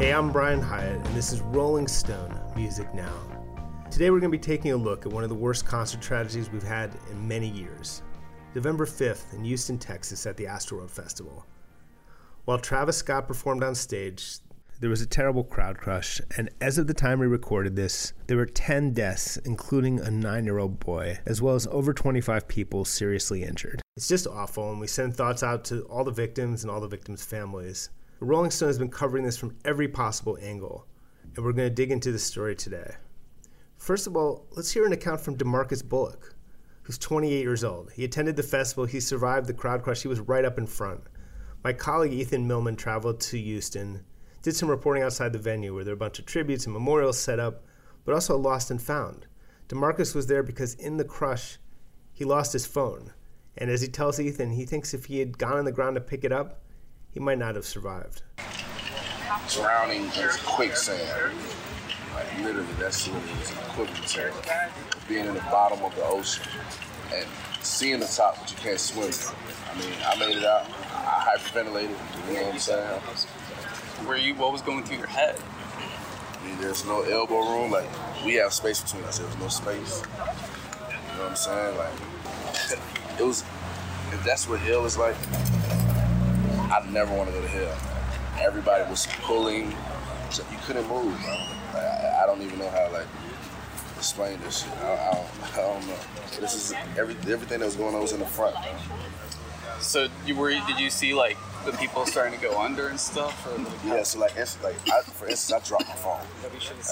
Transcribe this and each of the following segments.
Hey, I'm Brian Hiatt, and this is Rolling Stone Music Now. Today we're going to be taking a look at one of the worst concert tragedies we've had in many years. November 5th in Houston, Texas at the Astroworld Festival. While Travis Scott performed on stage, there was a terrible crowd crush, and as of the time we recorded this, there were 10 deaths, including a 9 year old boy, as well as over 25 people seriously injured. It's just awful, and we send thoughts out to all the victims and all the victims' families. Rolling Stone has been covering this from every possible angle, and we're going to dig into the story today. First of all, let's hear an account from Demarcus Bullock, who's 28 years old. He attended the festival, he survived the crowd crush, he was right up in front. My colleague Ethan Millman traveled to Houston, did some reporting outside the venue where there were a bunch of tributes and memorials set up, but also lost and found. Demarcus was there because in the crush, he lost his phone. And as he tells Ethan, he thinks if he had gone on the ground to pick it up, he might not have survived. Drowning is quicksand. Like literally, that's what it is equivalent to being in the bottom of the ocean and seeing the top, but you can't swim. I mean, I made it out. I hyperventilated. You know what I'm saying? Where you? What was going through your head? I mean, there's no elbow room. Like we have space between us. There was no space. You know what I'm saying? Like it was. If that's what hell is like, I never want to go to hell. Everybody was pulling, so you couldn't move. Bro. Like, I, I, don't even know how like explain this shit. I, I, don't, I don't know. This is every, everything that was going on was in the front. Bro. So you were? Did you see like the people starting to go under and stuff? Or like yeah. So like, like I, for instance, I dropped my phone.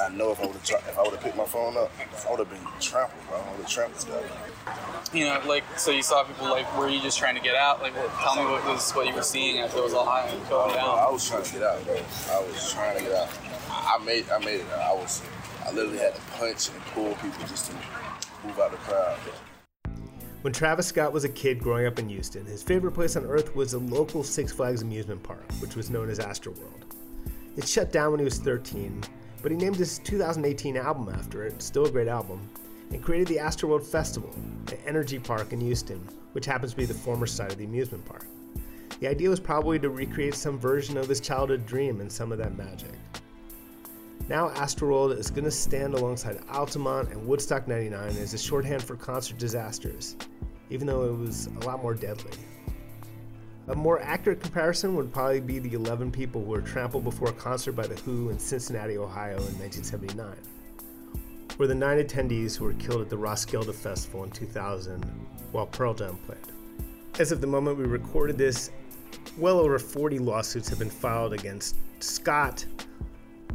I know if I would have if I would have picked my phone up, I would have been trampled. Bro. I would have trampled guy. You know, like so you saw people like, were you just trying to get out? Like, what, tell me what was what you were seeing after it was all high and going down. I was trying to get out, bro. I was trying to get out. I made I made it. Out. I was I literally had to punch and pull people just to move out of the crowd. When Travis Scott was a kid growing up in Houston, his favorite place on earth was the local Six Flags amusement park, which was known as Astroworld. It shut down when he was 13, but he named his 2018 album after it, still a great album, and created the Astroworld Festival at NRG Park in Houston, which happens to be the former site of the amusement park. The idea was probably to recreate some version of his childhood dream and some of that magic. Now, Astroworld is going to stand alongside Altamont and Woodstock 99 as a shorthand for concert disasters, even though it was a lot more deadly. A more accurate comparison would probably be the 11 people who were trampled before a concert by The Who in Cincinnati, Ohio in 1979, or the nine attendees who were killed at the Roskilde Festival in 2000 while Pearl Jam played. As of the moment we recorded this, well over 40 lawsuits have been filed against Scott,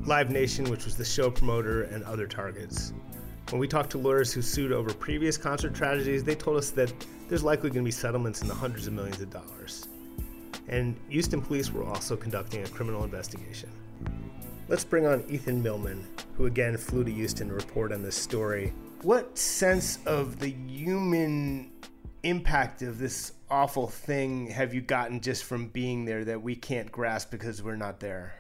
Live Nation, which was the show promoter, and other targets. When we talked to lawyers who sued over previous concert tragedies, they told us that there's likely going to be settlements in the hundreds of millions of dollars. And Houston police were also conducting a criminal investigation. Let's bring on Ethan Millman, who again flew to Houston to report on this story. What sense of the human impact of this awful thing have you gotten just from being there that we can't grasp because we're not there?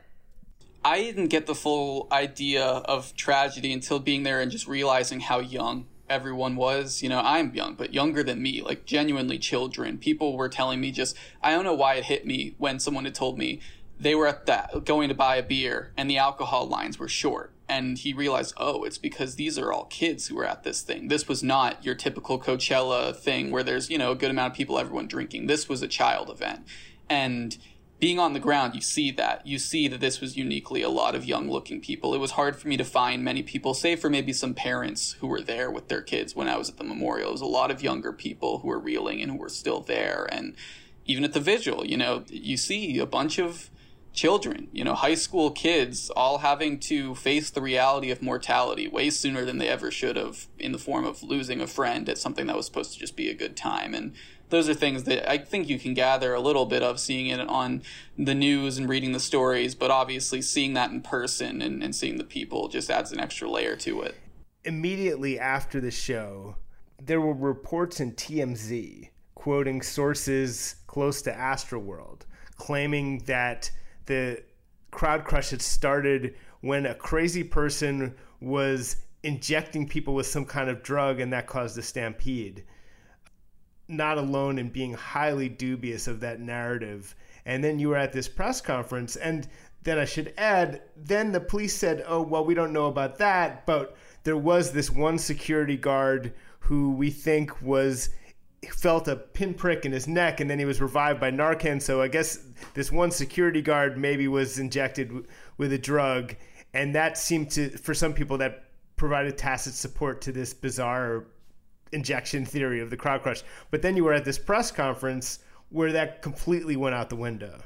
I didn't get the full idea of tragedy until being there and just realizing how young everyone was. You know, I'm young, but younger than me, like genuinely children. People were telling me just, I don't know why it hit me when someone had told me they were at that going to buy a beer and the alcohol lines were short. And he realized, oh, it's because these are all kids who are at this thing. This was not your typical Coachella thing where there's, you know, a good amount of people, everyone drinking. This was a child event. And being on the ground, you see that. You see that this was uniquely a lot of young looking people. It was hard for me to find many people, save for maybe some parents who were there with their kids when I was at the memorial. It was a lot of younger people who were reeling and who were still there. And even at the vigil, you know, you see a bunch of children, you know, high school kids all having to face the reality of mortality way sooner than they ever should have in the form of losing a friend at something that was supposed to just be a good time. And those are things that I think you can gather a little bit of seeing it on the news and reading the stories, but obviously seeing that in person and, and seeing the people just adds an extra layer to it. Immediately after the show, there were reports in TMZ quoting sources close to Astroworld claiming that the crowd crush had started when a crazy person was injecting people with some kind of drug and that caused a stampede. Not alone in being highly dubious of that narrative. And then you were at this press conference, and then I should add, then the police said, oh, well, we don't know about that, but there was this one security guard who we think was felt a pinprick in his neck and then he was revived by Narcan. So I guess this one security guard maybe was injected w- with a drug. And that seemed to, for some people, that provided tacit support to this bizarre injection theory of the crowd crush. But then you were at this press conference where that completely went out the window.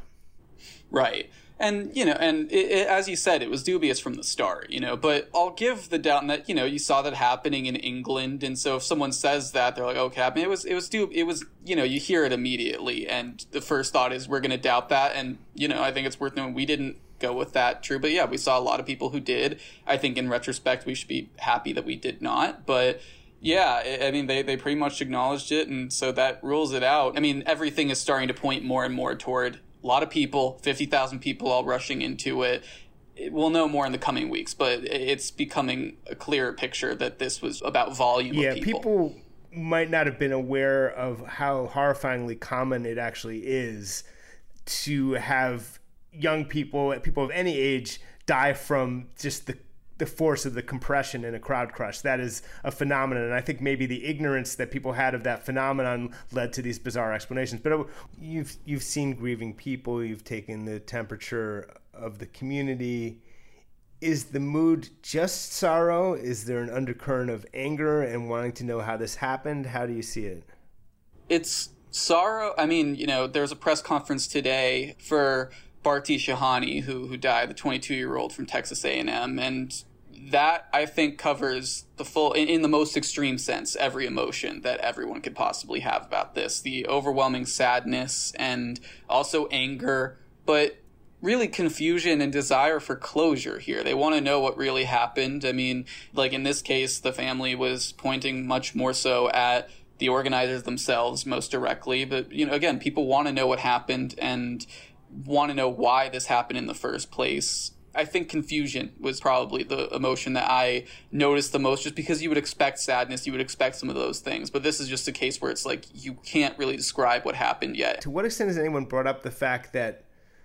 Right and you know, and it, it, as you said, it was dubious from the start, you know. But I'll give the doubt that you know you saw that happening in England, and so if someone says that, they're like, okay, I mean, it was it was dub- it was you know you hear it immediately, and the first thought is we're going to doubt that, and you know I think it's worth knowing we didn't go with that true, but yeah, we saw a lot of people who did. I think in retrospect, we should be happy that we did not, but. Yeah, I mean, they, they pretty much acknowledged it, and so that rules it out. I mean, everything is starting to point more and more toward a lot of people, 50,000 people all rushing into it. We'll know more in the coming weeks, but it's becoming a clearer picture that this was about volume yeah, people. people might not have been aware of how horrifyingly common it actually is to have young people, people of any age, die from just the the force of the compression in a crowd crush. That is a phenomenon. And I think maybe the ignorance that people had of that phenomenon led to these bizarre explanations. But uh, you've, you've seen grieving people, you've taken the temperature of the community. Is the mood just sorrow? Is there an undercurrent of anger and wanting to know how this happened? How do you see it? It's sorrow. I mean, you know, there was a press conference today for Bharti Shahani, who who died, the 22 year old from Texas A&M, and that I think covers the full, in, in, the most extreme sense, every emotion that everyone could possibly have about this. The overwhelming sadness and also anger, but really confusion and desire for closure here. They want to know what really happened. I mean, like in this case, the family was pointing much more so at the organizers themselves most directly. But, you know, again, people want to know what happened and want to know why this happened in the first place. I think confusion was probably the emotion that I noticed the most, just because you would expect sadness, you would expect some of those things. But this is just a case where it's like you can't really describe what happened yet. To what extent has anyone brought up the fact that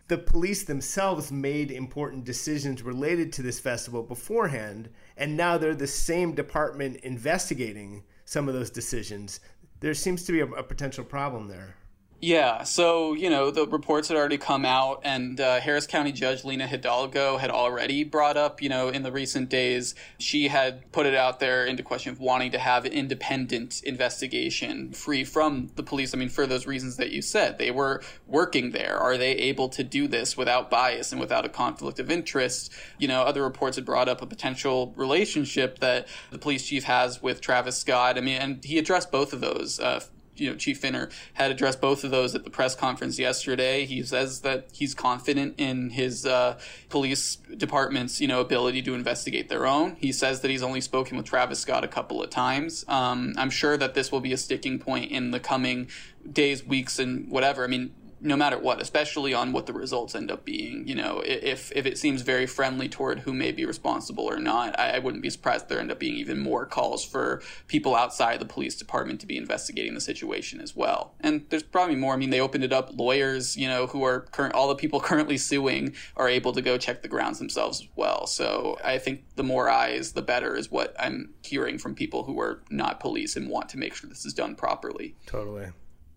the police themselves made important decisions related to this festival beforehand, and now they're the same department investigating some of those decisions? There seems to be a, a potential problem there. Yeah, so you know the reports had already come out, and uh, Harris County Judge Lina Hidalgo had already brought up, you know, in the recent days, she had put it out there into question of wanting to have an independent investigation, free from the police. I mean, for those reasons that you said, they were working there. Are they able to do this without bias and without a conflict of interest? You know, other reports had brought up a potential relationship that the police chief has with Travis Scott. I mean, and he addressed both of those. Uh, you know, Chief Finner had addressed both of those at the press conference yesterday. He says that he's confident in his uh, police department's, you know, ability to investigate their own. He says that he's only spoken with Travis Scott a couple of times. Um, I'm sure that this will be a sticking point in the coming days, weeks, and whatever. I mean, no matter what, especially on what the results end up being. You know, if if it seems very friendly toward who may be responsible or not, I, I, wouldn't be surprised there end up being even more calls for people outside the police department to be investigating the situation as well. And there's probably more. I mean, they opened it up. Lawyers, you know, who are current, all the people currently suing are able to go check the grounds themselves as well. So I think the more eyes, the better is what I'm hearing from people who are not police and want to make sure this is done properly. Totally.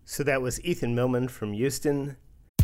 So that was Ethan Millman from Houston.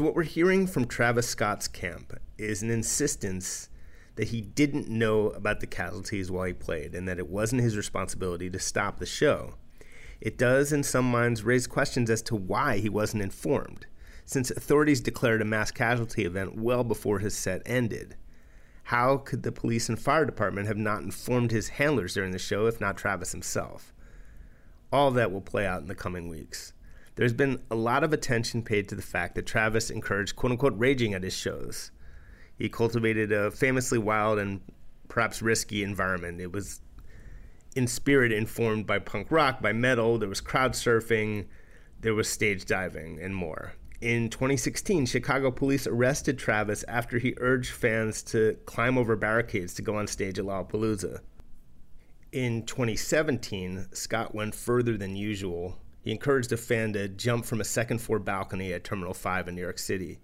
So, what we're hearing from Travis Scott's camp is an insistence that he didn't know about the casualties while he played and that it wasn't his responsibility to stop the show. It does, in some minds, raise questions as to why he wasn't informed, since authorities declared a mass casualty event well before his set ended. How could the police and fire department have not informed his handlers during the show, if not Travis himself? All that will play out in the coming weeks. There's been a lot of attention paid to the fact that Travis encouraged quote unquote raging at his shows. He cultivated a famously wild and perhaps risky environment. It was in spirit informed by punk rock, by metal, there was crowd surfing, there was stage diving, and more. In 2016, Chicago police arrested Travis after he urged fans to climb over barricades to go on stage at Lollapalooza. In 2017, Scott went further than usual he encouraged a fan to jump from a second floor balcony at Terminal 5 in New York City.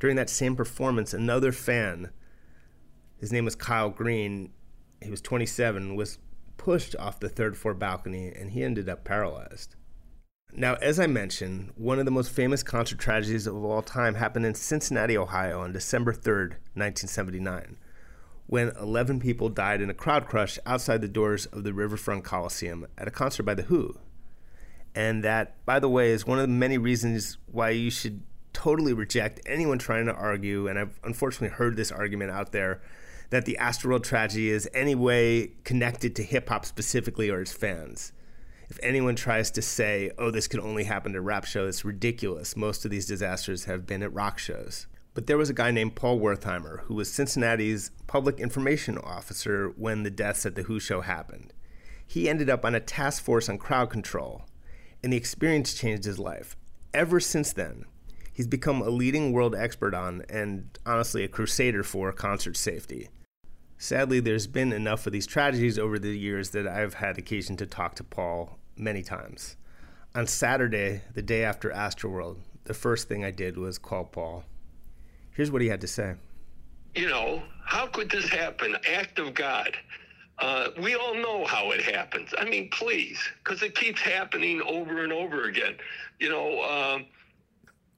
During that same performance, another fan, his name was Kyle Green, he was 27, was pushed off the third floor balcony and he ended up paralyzed. Now, as I mentioned, one of the most famous concert tragedies of all time happened in Cincinnati, Ohio on December 3rd, 1979, when 11 people died in a crowd crush outside the doors of the Riverfront Coliseum at a concert by The Who. And that, by the way, is one of the many reasons why you should totally reject anyone trying to argue, and I've unfortunately heard this argument out there, that the Astroworld tragedy is any way connected to hip hop specifically or its fans. If anyone tries to say, oh, this could only happen to rap shows, it's ridiculous. Most of these disasters have been at rock shows. But there was a guy named Paul Wertheimer who was Cincinnati's public information officer when the deaths at the Who show happened. He ended up on a task force on crowd control and the experience changed his life. Ever since then, he's become a leading world expert on, and honestly, a crusader for concert safety. Sadly, there's been enough of these tragedies over the years that I've had occasion to talk to Paul many times. On Saturday, the day after Astroworld, the first thing I did was call Paul. Here's what he had to say. You know, how could this happen? Act of God. Uh, we all know how it happens. I mean, please, because it keeps happening over and over again. You know, um,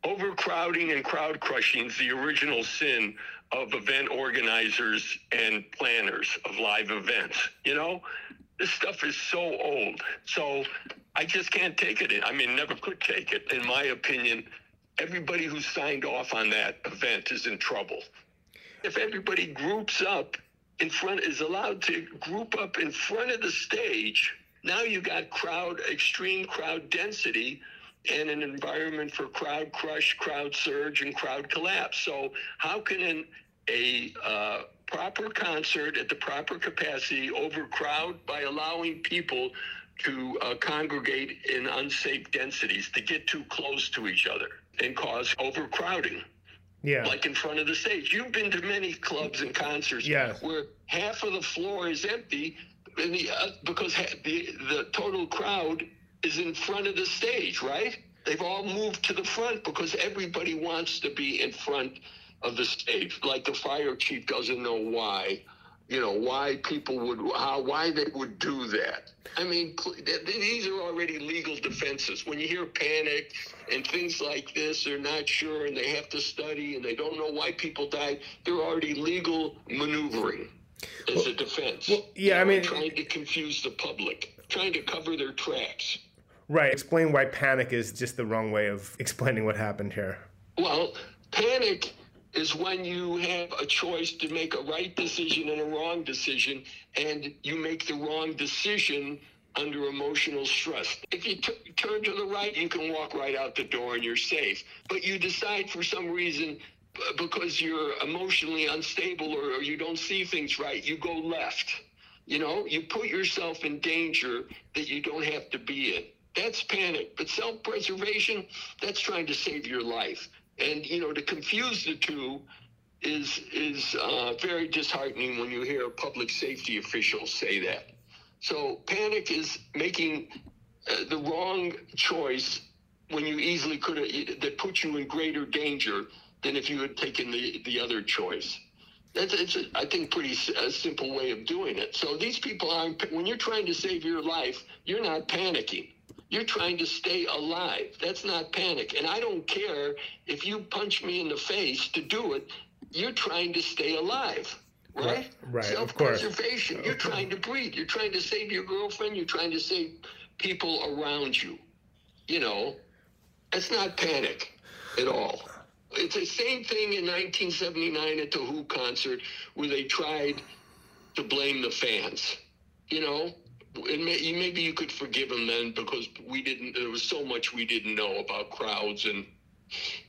overcrowding and crowd crushing is the original sin of event organizers and planners of live events. You know, this stuff is so old. So I just can't take it. I mean, never could take it. In my opinion, everybody who signed off on that event is in trouble. If everybody groups up in front is allowed to group up in front of the stage. Now you got crowd, extreme crowd density and an environment for crowd crush, crowd surge, and crowd collapse. So how can an, a uh, proper concert at the proper capacity overcrowd by allowing people to uh, congregate in unsafe densities, to get too close to each other and cause overcrowding? Yeah. Like in front of the stage. You've been to many clubs and concerts yeah. where half of the floor is empty the, uh, because ha- the, the total crowd is in front of the stage, right? They've all moved to the front because everybody wants to be in front of the stage. Like the fire chief doesn't know why you know why people would how why they would do that. I mean these are already legal defenses. When you hear panic and things like this they're not sure and they have to study and they don't know why people died they're already legal maneuvering as well, a defense. well, yeah i mean trying to confuse the public trying to cover their tracks. Right explain why panic is just the wrong way of explaining what happened here. Well panic is when you have a choice to make a right decision and a wrong decision, and you make the wrong decision under emotional stress. If you t- turn to the right, you can walk right out the door and you're safe. But you decide for some reason, because you're emotionally unstable or, or you don't see things right, you go left. You know, you put yourself in danger that you don't have to be in. That's panic. But self preservation, that's trying to save your life. And, you know, to confuse the two is, is uh, very disheartening when you hear public safety officials say that. So panic is making uh, the wrong choice when you easily could have, that puts you in greater danger than if you had taken the, the other choice. That's, it's, a, I think, pretty s- a simple way of doing it. So these people aren't, when you're trying to save your life, you're not panicking. You're trying to stay alive. That's not panic. And I don't care if you punch me in the face to do it, you're trying to stay alive. Right? Right, right, of course. Self-preservation. You're trying to breathe. You're trying to save your girlfriend. You're trying to save people around you. You know, that's not panic at all. It's the same thing in 1979 at the Who concert where they tried to blame the fans. You know, and may, maybe you could forgive them then because we didn't. There was so much we didn't know about crowds and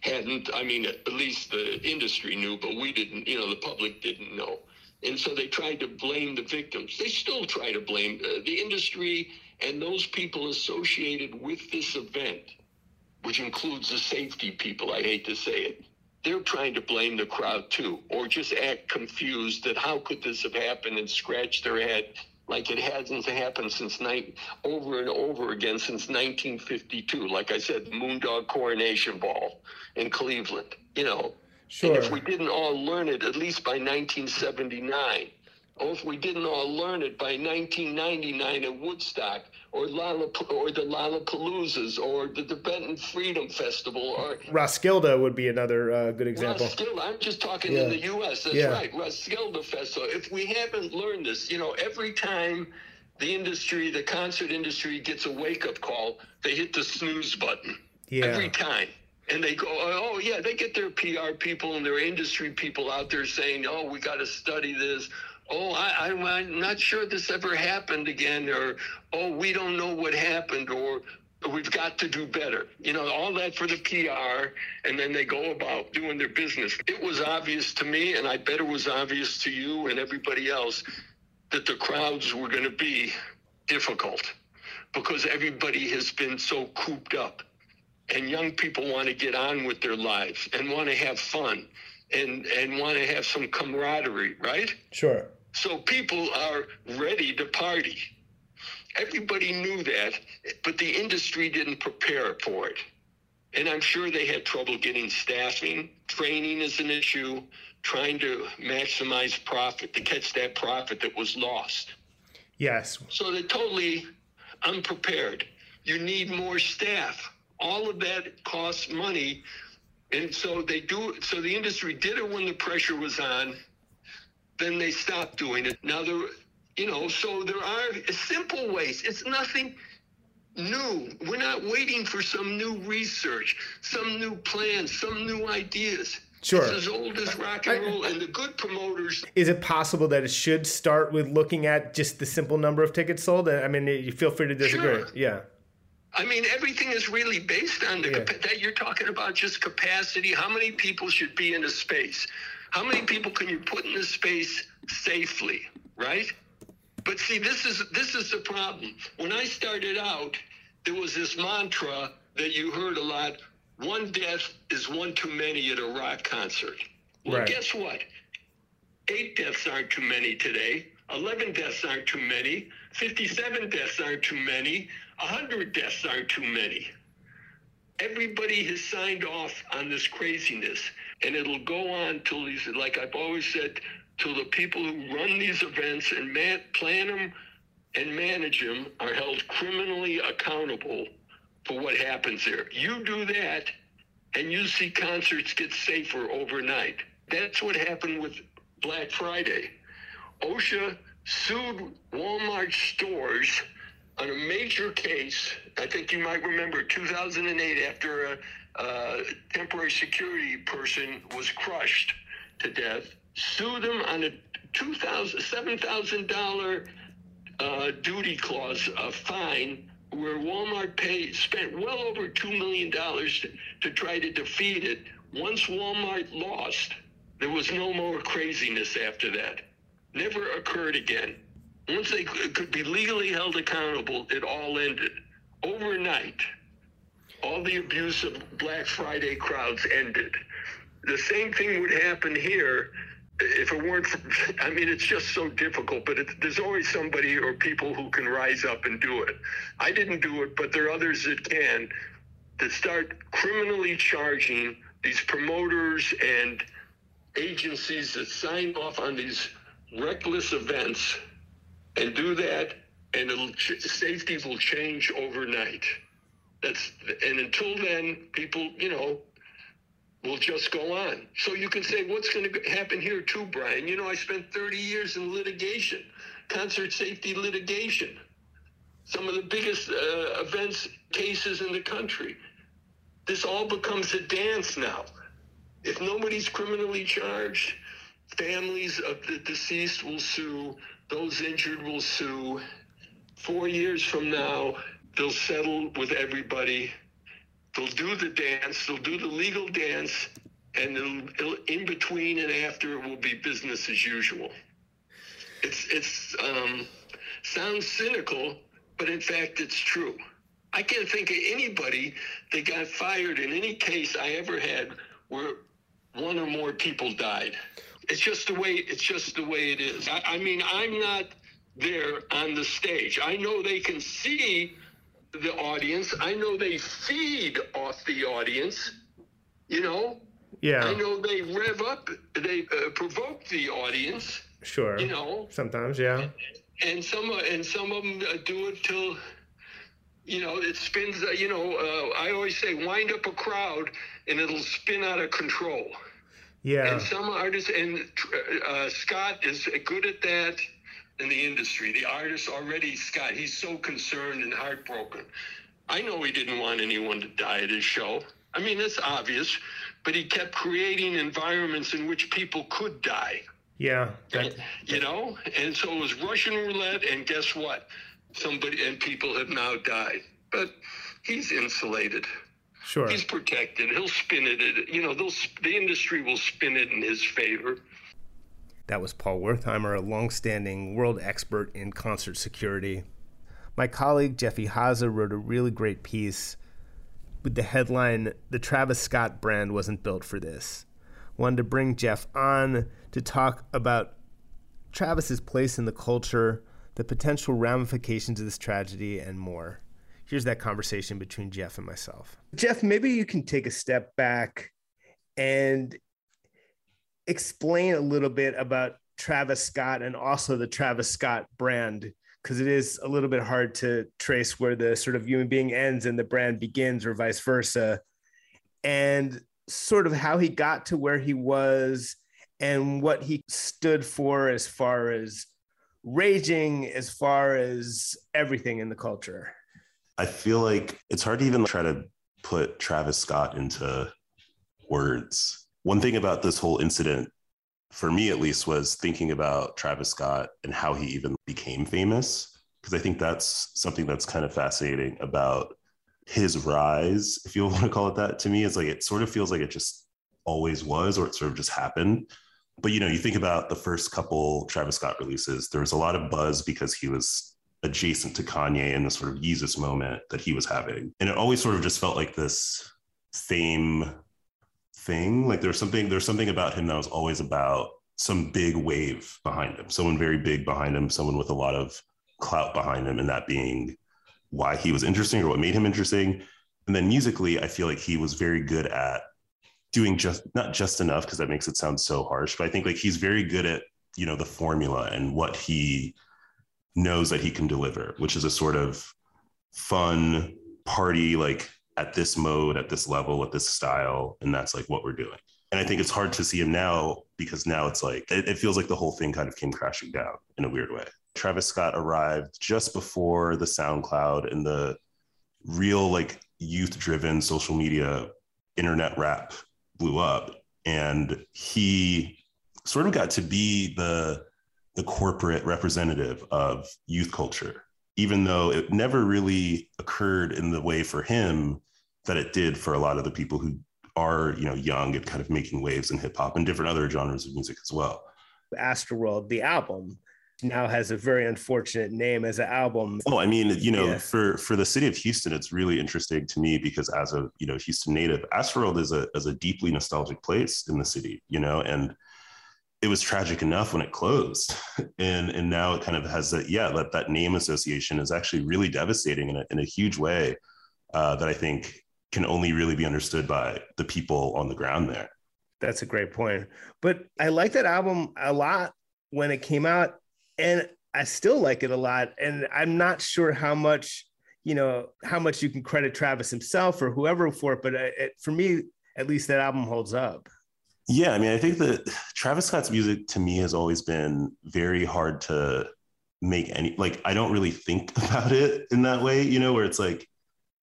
hadn't. I mean, at least the industry knew, but we didn't. You know, the public didn't know. And so they tried to blame the victims. They still try to blame uh, the industry and those people associated with this event which includes the safety people, I hate to say it, they're trying to blame the crowd too, or just act confused that how could this have happened and scratch their head like it hasn't happened since night over and over again since 1952. Like I said, the Moondog Coronation Ball in Cleveland, you know. Sure. And if we didn't all learn it at least by 1979, or if we didn't all learn it by 1999 at Woodstock, or Lollap- or the Lollapaloozas, or the Tibetan Freedom Festival, or Roskilde would be another uh, good example. Roskilde. I'm just talking Yeah. in the U.S. That's Yeah. right, Roskilde Festival. If we haven't learned this, you know, every time the industry, the concert industry, gets a wake-up call, they hit the snooze button. Yeah. Every time. And they go, oh, yeah, they get their PR people and their industry people out there saying, oh, we got to study this. Oh, I, I'm not sure this ever happened again. Or, oh, we don't know what happened. Or, we've got to do better. You know, all that for the PR. And then they go about doing their business. It was obvious to me, and I bet it was obvious to you and everybody else, that the crowds were going to be difficult because everybody has been so cooped up and young people want to get on with their lives and want to have fun and and want to have some camaraderie right Sure. So people are ready to party everybody knew that but the industry didn't prepare for it and i'm sure they had trouble getting staffing training is an issue trying to maximize profit to catch that profit that was lost Yes. so they're totally unprepared. You need more staff. All of that costs money. And so they do so the industry did it when the pressure was on. Then they stop doing it. Now there you know, so there are simple ways. It's nothing new. We're not waiting for some new research, some new plans, some new ideas. Sure. It's as old as rock and roll. And the good promoters Is it possible that it should start with looking at just the simple number of tickets sold? I mean, you feel free to disagree. Sure. Yeah. I mean, everything is really based on the Yeah. that you're talking about just capacity. How many people should be in a space? How many people can you put in a space safely, right? But see, this is this is the problem. When I started out, there was this mantra that you heard a lot: one death is one too many at a rock concert. Well, Right. guess what? Eight deaths aren't too many today. 11 deaths aren't too many. 57 deaths aren't too many. 100 deaths aren't too many. Everybody has signed off on this craziness, and it'll go on till these, like I've always said, till the people who run these events and man, plan them and manage them are held criminally accountable for what happens there. You do that, and you see concerts get safer overnight. That's what happened with Black Friday. OSHA sued Walmart stores on a major case. I think you might remember 2008 after a, a temporary security person was crushed to death. Sued them on a $2,000, $7,000 uh, duty clause, a fine, where Walmart paid spent well over two million dollars to, to try to defeat it. Once Walmart lost, there was no more craziness after that. Never occurred again. Once they could be legally held accountable, it all ended. overnight, all the abuse of Black Friday crowds ended. The same thing would happen here if it weren't, for, I mean, it's just so difficult, but it, there's always somebody or people who can rise up and do it. I didn't do it, but there are others that can to start criminally charging these promoters and agencies that sign off on these reckless events and do that, and it'll safety will change overnight. That's and until then, people, you know, will just go on. So you can say, what's going to happen here too, Brian? You know, I spent 30 years in litigation, concert safety litigation, some of the biggest uh, events cases in the country. This all becomes a dance now. If nobody's criminally charged, families of the deceased will sue, those injured will sue. Four years from now, they'll settle with everybody they'll do the dance, they'll do the legal dance, and it'll, it'll, in between and after it will be business as usual. It's it's um, sounds cynical, but in fact it's true. I can't think of anybody that got fired in any case I ever had where one or more people died. It's just the way it's just the way it is. I, I mean, I'm not there on the stage. I know they can see the audience. I know they feed off the audience. You know. Yeah. I know they rev up. They uh, provoke the audience. Sure. You know. Sometimes, yeah. And some and some of them uh, do it till. You know, it spins. Uh, you know, uh, I always say, wind up a crowd, and it'll spin out of control. Yeah. And some artists, and uh, Scott is good at that in the industry. The artist already, Scott, he's so concerned and heartbroken. I know he didn't want anyone to die at his show. I mean, it's obvious, but he kept creating environments in which people could die. Yeah. That, you know? And so it was Russian roulette, and guess what? Somebody and people have now died. But he's insulated. Sure. He's protected. He'll spin it. You know, they'll, the industry will spin it in his favor. That was Paul Wertheimer, a longstanding world expert in concert security. My colleague Jeff Ihaza wrote a really great piece with the headline The Travis Scott brand wasn't built for this. Wanted to bring Jeff on to talk about Travis's place in the culture, the potential ramifications of this tragedy, and more. Here's that conversation between Jeff and myself. Jeff, maybe you can take a step back and explain a little bit about Travis Scott and also the Travis Scott brand because it is a little bit hard to trace where the sort of human being ends and the brand begins or vice versa. And sort of how he got to where he was and what he stood for as far as raging as far as everything in the culture. I feel like it's hard to even try to put travis scott into words one thing about this whole incident, for me at least, was thinking about Travis Scott and how he even became famous. Because I think that's something that's kind of fascinating about his rise, if you want to call it that. To me, it's like it sort of feels like it just always was, or it sort of just happened. But you know, you think about the first couple Travis Scott releases, there was a lot of buzz because he was adjacent to Kanye in the sort of Yeezus moment that he was having. And it always sort of just felt like this fame thing. Like there's something there's something about him that was always about some big wave behind him, someone very big behind him, someone with a lot of clout behind him, and that being why he was interesting or what made him interesting. And then musically, I feel like he was very good at doing just not just enough because that makes it sound so harsh, but I think like he's very good at you know the formula and what he knows that he can deliver, which is a sort of fun party like at this mode, at this level, at this style. And that's like what we're doing. And I think it's hard to see him now because now it's like, it, it feels like the whole thing kind of came crashing down in a weird way. Travis Scott arrived just before the SoundCloud and the real like youth driven social media internet rap blew up. And he sort of got to be the the corporate representative of youth culture even though it never really occurred in the way for him that it did for a lot of the people who are you know young and kind of making waves in hip hop and different other genres of music as well. Astroworld, the album, now has a very unfortunate name as an album. Oh, I mean, you know, Yeah. for for the city of Houston, it's really interesting to me because as a you know Houston native, Astroworld is a is a deeply nostalgic place in the city, you know, and it was tragic enough when it closed, and and now it kind of has that yeah that that name association is actually really devastating in a in a huge way uh, that I think can only really be understood by the people on the ground there. That's a great point. But I like that album a lot when it came out, and I still like it a lot. And I'm not sure how much, you know, how much you can credit Travis himself or whoever for it. But it, it- for me, at least that album holds up. Yeah, I mean, I think that Travis Scott's music to me has always been very hard to make any like I don't really think about it in that way, you know, where it's like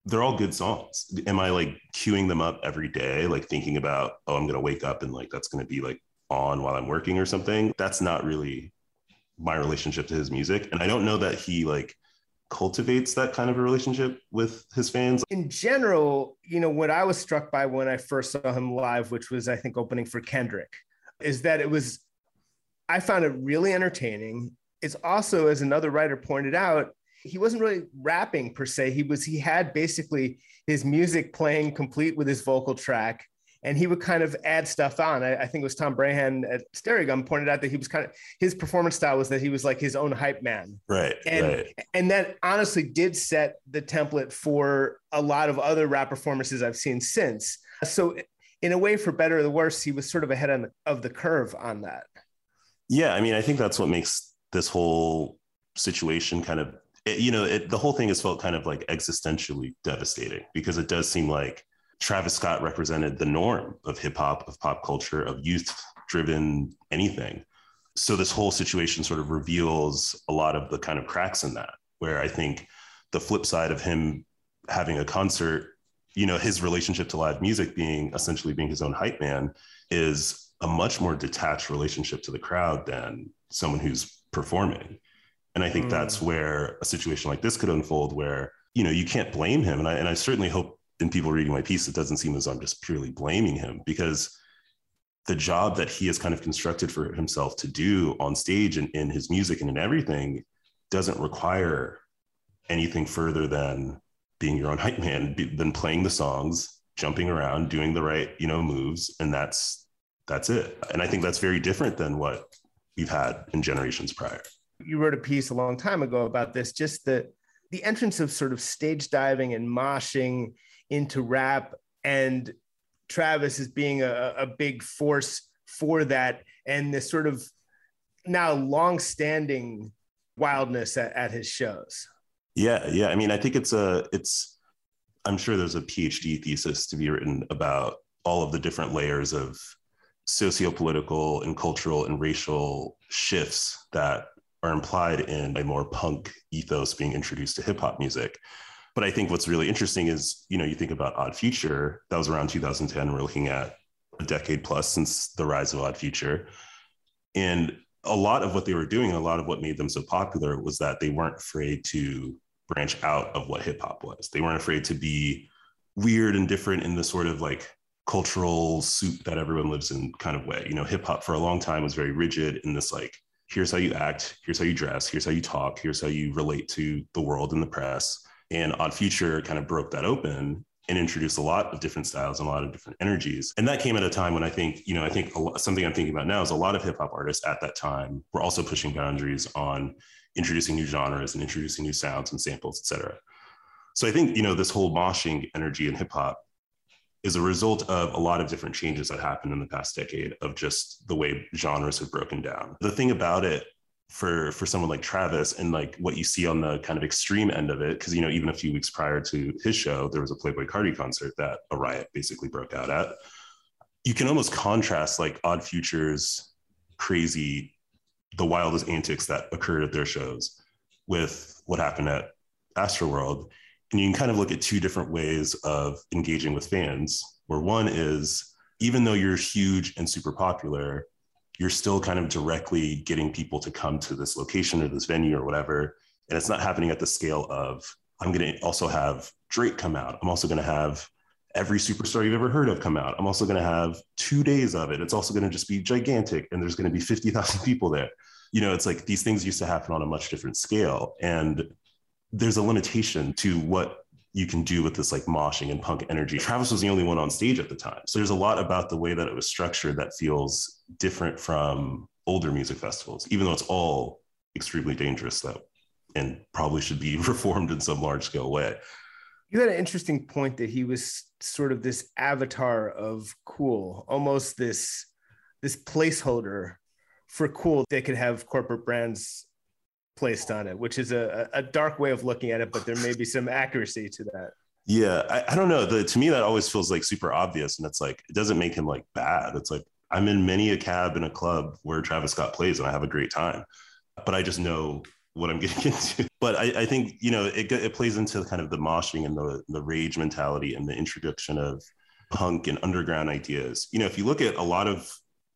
they're all good songs. Am I like queuing them up every day, like thinking about, oh, I'm gonna wake up and like that's gonna be like on while I'm working or something? That's not really my relationship to his music. And I don't know that he like cultivates that kind of a relationship with his fans. In general, you know, what I was struck by when I first saw him live, which was, I think, opening for Kendrick, is that it was, I found it really entertaining. It's also, as another writer pointed out, he wasn't really rapping per se. He was, he had basically his music playing complete with his vocal track. And he would kind of add stuff on. I, I think it was Tom Breihan at Stereogum pointed out that he was kind of his performance style was that he was like his own hype man Right. and right. and that honestly did set the template for a lot of other rap performances I've seen since. So in a way, for better or the worse, he was sort of ahead on, of the curve on that. Yeah, I mean, I think that's what makes this whole situation kind of, it, you know, it, the whole thing has felt kind of like existentially devastating because it does seem like Travis Scott represented the norm of hip hop, of pop culture, of youth driven anything. So this whole situation sort of reveals a lot of the kind of cracks in that, where I think the flip side of him having a concert, you know, his relationship to live music being essentially being his own hype man is a much more detached relationship to the crowd than someone who's performing. And I think Mm. that's where a situation like this could unfold where, you know, you can't blame him. And I, and I certainly hope in people reading my piece, it doesn't seem as I'm just purely blaming him because the job that he has kind of constructed for himself to do on stage and in his music and in everything doesn't require anything further than being your own hype man, be- than playing the songs, jumping around, doing the right, you know, moves. And that's, that's it. And I think that's very different than what we've had in generations prior. You wrote a piece a long time ago about this, just the the entrance of sort of stage diving and moshing into rap and Travis as being a, a big force for that and this sort of now long-standing wildness at, at his shows. Yeah, yeah. I mean, I think it's a it's I'm sure there's a PhD thesis to be written about all of the different layers of socio-political and cultural and racial shifts that are implied in a more punk ethos being introduced to hip hop music. But I think what's really interesting is, you know, you think about Odd Future, that was around 2010. We're looking at a decade plus since the rise of Odd Future. And a lot of what they were doing, a lot of what made them so popular was that they weren't afraid to branch out of what hip hop was. They weren't afraid to be weird and different in the sort of like cultural soup that everyone lives in kind of way. You know, hip hop for a long time was very rigid in this like, here's how you act, here's how you dress, here's how you talk, here's how you relate to the world and the press. And Odd Future kind of broke that open and introduced a lot of different styles and a lot of different energies. And that came at a time when I think, you know, I think lot, something I'm thinking about now is a lot of hip hop artists at that time were also pushing boundaries on introducing new genres and introducing new sounds and samples, et cetera. So I think, you know, this whole moshing energy in hip hop is a result of a lot of different changes that happened in the past decade of just the way genres have broken down. The thing about it for for someone like Travis and like what you see on the kind of extreme end of it, because you know, even a few weeks prior to his show, there was a Playboi Carti concert that a riot basically broke out at. You can almost contrast like Odd Future's crazy, the wildest antics that occurred at their shows with what happened at Astroworld. And you can kind of look at two different ways of engaging with fans, where one is even though you're huge and super popular, you're still kind of directly getting people to come to this location or this venue or whatever. And it's not happening at the scale of, I'm going to also have Drake come out. I'm also going to have every superstar you've ever heard of come out. I'm also going to have two days of it. It's also going to just be gigantic and there's going to be 50,000 people there. You know, it's like these things used to happen on a much different scale. And there's a limitation to what you can do with this like moshing and punk energy. Travis was the only one on stage at the time. So there's a lot about the way that it was structured that feels different from older music festivals, even though it's all extremely dangerous though, and probably should be reformed in some large scale way. You had an interesting point that he was sort of this avatar of cool, almost this this placeholder for cool they could have corporate brands placed on it, which is a, a dark way of looking at it, but there may be some accuracy to that. Yeah, I, I don't know. The, to me, that always feels like super obvious, and it's like it doesn't make him like bad. It's like I'm in many a cab in a club where Travis Scott plays, and I have a great time, but I just know what I'm getting into. But I, I think you know it, it plays into kind of the moshing and the the rage mentality and the introduction of punk and underground ideas. You know, if you look at a lot of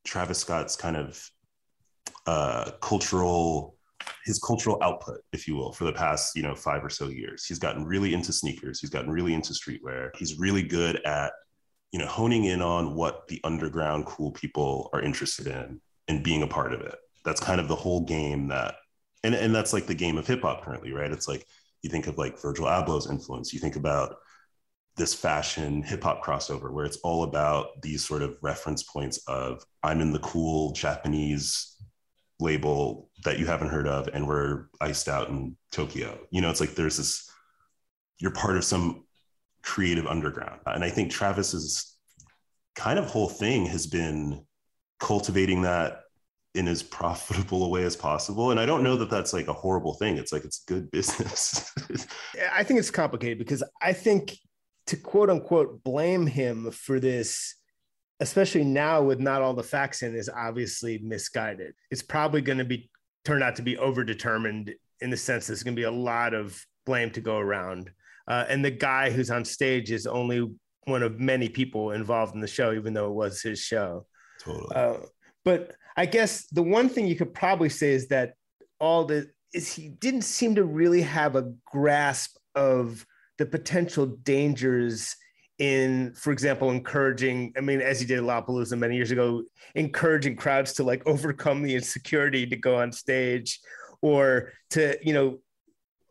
Travis Scott's kind of uh, cultural his cultural output, if you will, for the past, you know, five or so years. He's gotten really into sneakers. He's gotten really into streetwear. He's really good at, you know, honing in on what the underground cool people are interested in and being a part of it. That's kind of the whole game that, and, and that's like the game of hip hop currently, right? It's like you think of like Virgil Abloh's influence. You think about this fashion hip hop crossover where it's all about these sort of reference points of I'm in the cool Japanese label that you haven't heard of and we're iced out in Tokyo. You know, it's like there's this, you're part of some creative underground. And I think Travis's kind of whole thing has been cultivating that in as profitable a way as possible. And I don't know that that's like a horrible thing. It's like it's good business. I think it's complicated because I think to quote unquote blame him for this especially now with not all the facts in, is obviously misguided. It's probably going to be turned out to be overdetermined in the sense there's going to be a lot of blame to go around. Uh, and the guy who's on stage is only one of many people involved in the show, even though it was his show. Totally. Uh, but I guess the one thing you could probably say is that all the is he didn't seem to really have a grasp of the potential dangers in, for example, encouraging, I mean, as he did at Lollapalooza many years ago, encouraging crowds to like overcome the insecurity to go on stage or to, you know,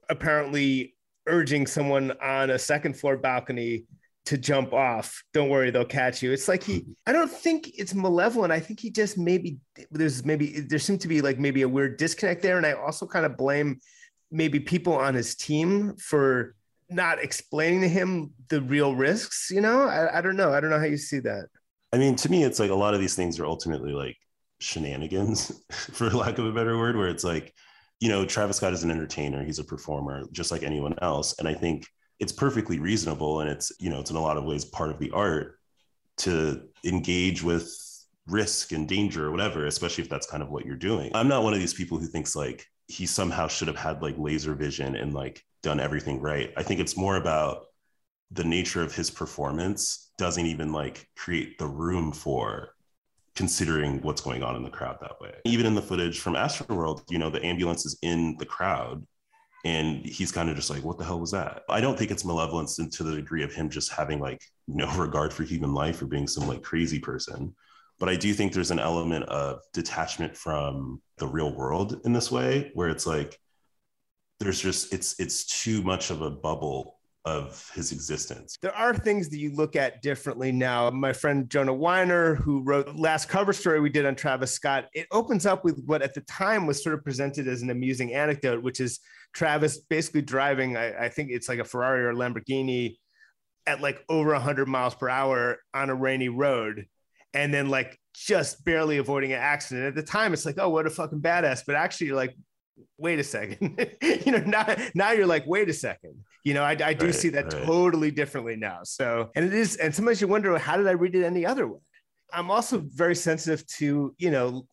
apparently urging someone on a second floor balcony to jump off. Don't worry, they'll catch you. It's like he, I don't think it's malevolent. I think he just maybe, there's maybe, there seemed to be like maybe a weird disconnect there. And I also kind of blame maybe people on his team for not explaining to him the real risks you know? I, I don't know. I don't know how you see that. I mean to me it's like a lot of these things are ultimately like shenanigans for lack of a better word where it's like you know travis scott is an entertainer. He's a performer just like anyone else. And i think it's perfectly reasonable and it's you know it's in a lot of ways part of the art to engage with risk and danger or whatever especially if that's kind of what you're doing. I'm not one of these people who thinks like he somehow should have had like laser vision and like done everything right. I think it's more about the nature of his performance doesn't even like create the room for considering what's going on in the crowd that way. Even in the footage from Astroworld, you know, the ambulance is in the crowd and he's kind of just like, what the hell was that? I don't think it's malevolence to the degree of him just having like no regard for human life or being some like crazy person. But I do think there's an element of detachment from the real world in this way, where it's like, there's just it's it's too much of a bubble of his existence. There are things that you look at differently now. My friend Jonah Weiner, who wrote last cover story we did on Travis Scott, it opens up with what at the time was sort of presented as an amusing anecdote, which is Travis basically driving, I, I think it's like a Ferrari or Lamborghini at like over 100 miles per hour on a rainy road. And then like just barely avoiding an accident. At the time, it's like, oh, what a fucking badass. But actually, you're like, wait a second. You know now now you're like wait a second. You know i, I do right, see that right. totally differently now. So and it is and sometimes you wonder how did i read it any other way? I'm also very sensitive to you know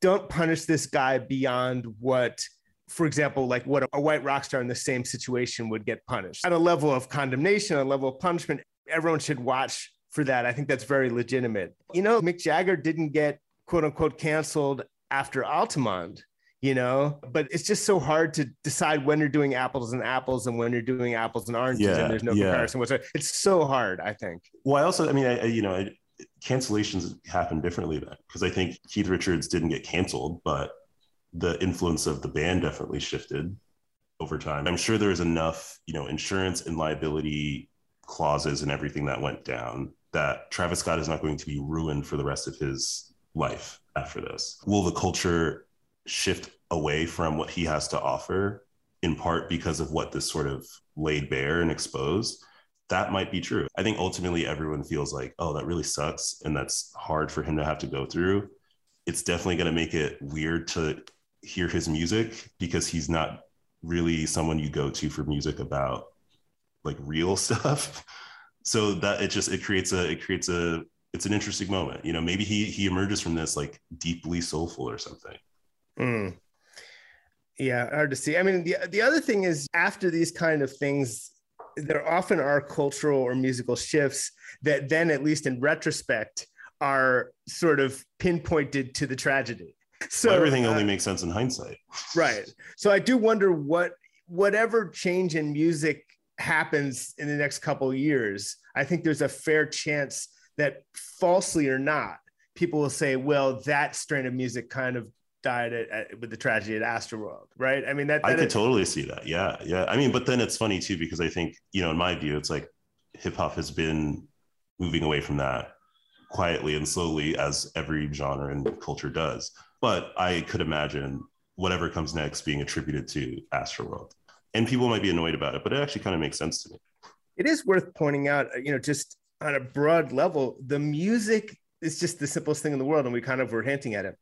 don't punish this guy beyond what for example like what a white rock star in the same situation would get punished. At a level of condemnation a level of punishment everyone should watch for that. I think that's very legitimate. You know mick jagger didn't get quote unquote canceled after altamont you know but it's just so hard to decide when you're doing apples and apples and when you're doing apples and oranges yeah, and there's no yeah. comparison whatsoever it's so hard i think well i also i mean I, I you know I, cancellations happen differently then because i think keith richards didn't get canceled but the influence of the band definitely shifted over time. I'm sure there's enough, you know, insurance and liability clauses and everything that went down that Travis Scott is not going to be ruined for the rest of his life after this. Will the culture shift away from what he has to offer in part because of what this sort of laid bare and exposed? That might be true. I think ultimately everyone feels like, oh, that really sucks. And that's hard for him to have to go through. It's definitely going to make it weird to hear his music because he's not really someone you go to for music about like real stuff so that it just it creates a it creates a it's an interesting moment you know maybe he he emerges from this like deeply soulful or something mm. yeah hard to see. I mean the, the other thing is after these kind of things there often are cultural or musical shifts that then at least in retrospect are sort of pinpointed to the tragedy. So well, everything only uh, makes sense in hindsight. Right. So i do wonder what whatever change in music happens in the next couple years i think there's a fair chance that falsely or not people will say well that strain of music kind of died at, at, with the tragedy at Astroworld, right? I mean, that, that I could is- totally see that. Yeah, yeah. I mean, but then it's funny too because I think you know, in my view, it's like hip hop has been moving away from that quietly and slowly as every genre and culture does. But I could imagine whatever comes next being attributed to Astroworld. And people might be annoyed about it, but it actually kind of makes sense to me. It is worth pointing out, uh, you know, just on a broad level, the music is just the simplest thing in the world. And we kind of were hinting at it.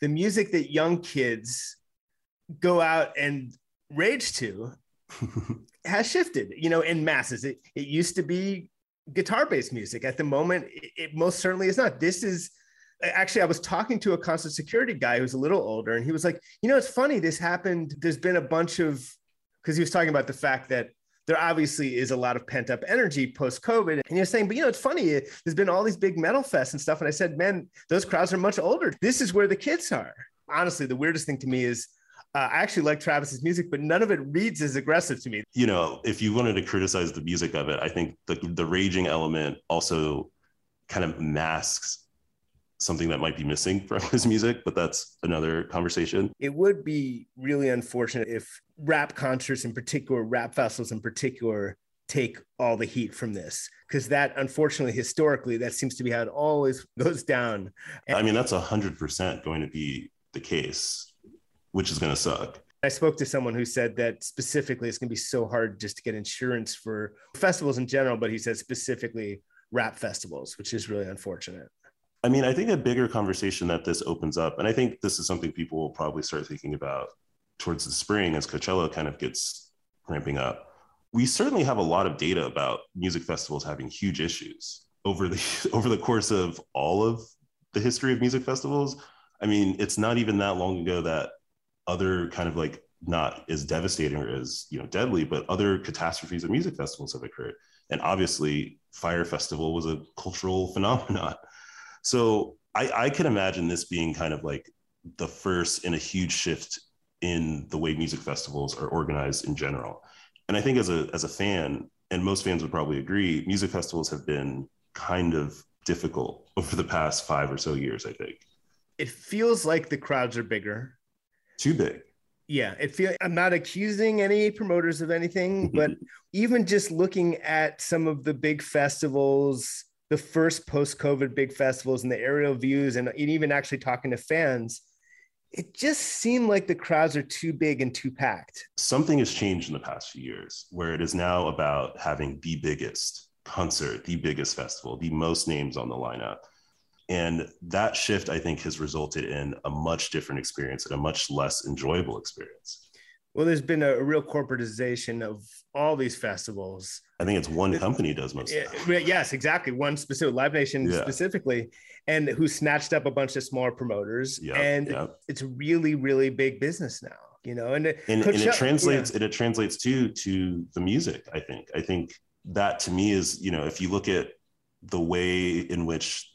The music that young kids go out and rage to has shifted, you know, in masses. It, it used to be guitar based music. At the moment, it, it most certainly is not. This is actually i was talking to a constant security guy who's a little older and he was like you know it's funny this happened there's been a bunch of because he was talking about the fact that there obviously is a lot of pent up energy post COVID. And you're saying, but you know, it's funny. There's been all these big metal fests and stuff. And I said, man, those crowds are much older. This is where the kids are. Honestly, the weirdest thing to me is uh, I actually like Travis's music, but none of it reads as aggressive to me. You know, if you wanted to criticize the music of it, I think the, the raging element also kind of masks something that might be missing from his music, but that's another conversation. It would be really unfortunate if rap concerts in particular, rap festivals in particular, take all the heat from this because that unfortunately historically that seems to be how it always goes down and i mean that's a hundred percent going to be the case which is going to suck I spoke to someone who said that specifically it's going to be so hard just to get insurance for festivals in general, but he said specifically rap festivals, which is really unfortunate. I mean, I think a bigger conversation that this opens up, and I think this is something people will probably start thinking about towards the spring as Coachella kind of gets ramping up. We certainly have a lot of data about music festivals having huge issues over the over the course of all of the history of music festivals. I mean, it's not even that long ago that other kind of like not as devastating or as you know deadly, but other catastrophes at music festivals have occurred. And obviously, Fyre Festival was a cultural phenomenon. So I, I can imagine this being kind of like the first in a huge shift in the way music festivals are organized in general. And I think as a as a fan, and most fans would probably agree, music festivals have been kind of difficult over the past five or so years, I think. It feels like the crowds are bigger. Too big. Yeah, it feel I'm not accusing any promoters of anything, but even just looking at some of the big festivals the first post-COVID big festivals and the aerial views and even actually talking to fans, it just seemed like the crowds are too big and too packed. Something has changed in the past few years where it is now about having the biggest concert, the biggest festival, the most names on the lineup. And that shift, I think, has resulted in a much different experience and a much less enjoyable experience. Well, there's been a, real corporatization of all these festivals. I think it's one company does most. yes, exactly. One specific Live Nation yeah. specifically, and who snatched up a bunch of smaller promoters. Yep, and yep. it's really, really big business now. You know, and, and, and it translates. Yeah. And it translates to to the music. I think. I think that to me is you know if you look at the way in which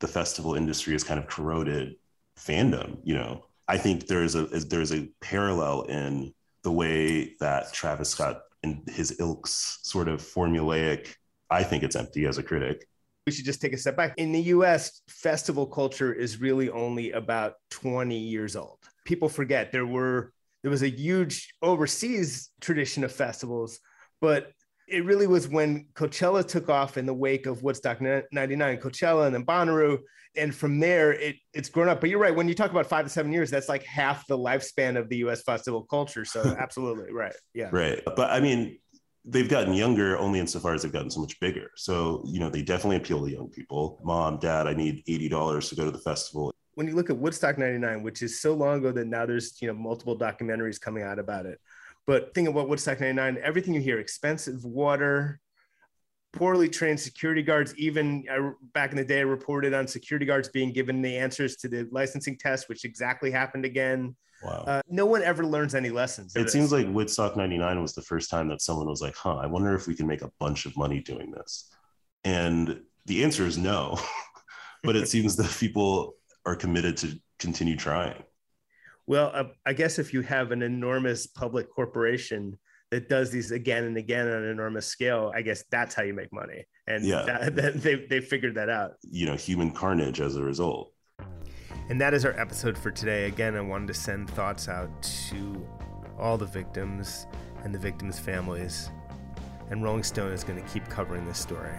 the festival industry has kind of corroded fandom. You know, I think there's a there's a parallel in the way that Travis Scott and his ilk's sort of formulaic. I think it's empty as a critic. We should just take a step back. In the US, festival culture is really only about 20 years old. people forget there were there was a huge overseas tradition of festivals, but it really was when Coachella took off in the wake of Woodstock 99, Coachella and then Bonnaroo. And from there, it, it's grown up. But you're right. When you talk about five to seven years, that's like half the lifespan of the US festival culture. So, absolutely. Right. Yeah. Right. But I mean, they've gotten younger only insofar as they've gotten so much bigger. So, you know, they definitely appeal to young people. Mom, dad, I need $80 to go to the festival. When you look at Woodstock 99, which is so long ago that now there's, you know, multiple documentaries coming out about it. But think about Woodstock 99, everything you hear, expensive water, poorly trained security guards. Even I, back in the day, I reported on security guards being given the answers to the licensing test, which exactly happened again. Wow. Uh, no one ever learns any lessons. It seems like Woodstock 99 was the first time that someone was like, huh, I wonder if we can make a bunch of money doing this. And the answer is no. but it seems that people are committed to continue trying. Well, uh, I guess if you have an enormous public corporation that does these again and again on an enormous scale, I guess that's how you make money. And yeah, that, that, they, they figured that out. You know, human carnage as a result. And that is our episode for today. Again, I wanted to send thoughts out to all the victims and the victims' families. And Rolling Stone is going to keep covering this story.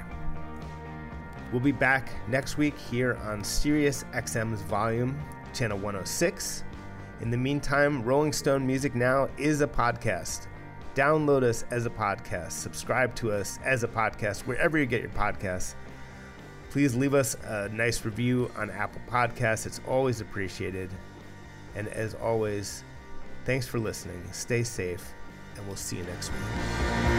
We'll be back next week here on Sirius XM's Volume, Channel 106. In the meantime, Rolling Stone Music Now is a podcast. Download us as a podcast, subscribe to us as a podcast, wherever you get your podcasts. Please leave us a nice review on Apple Podcasts. It's always appreciated. And as always, thanks for listening. Stay safe, and we'll see you next week.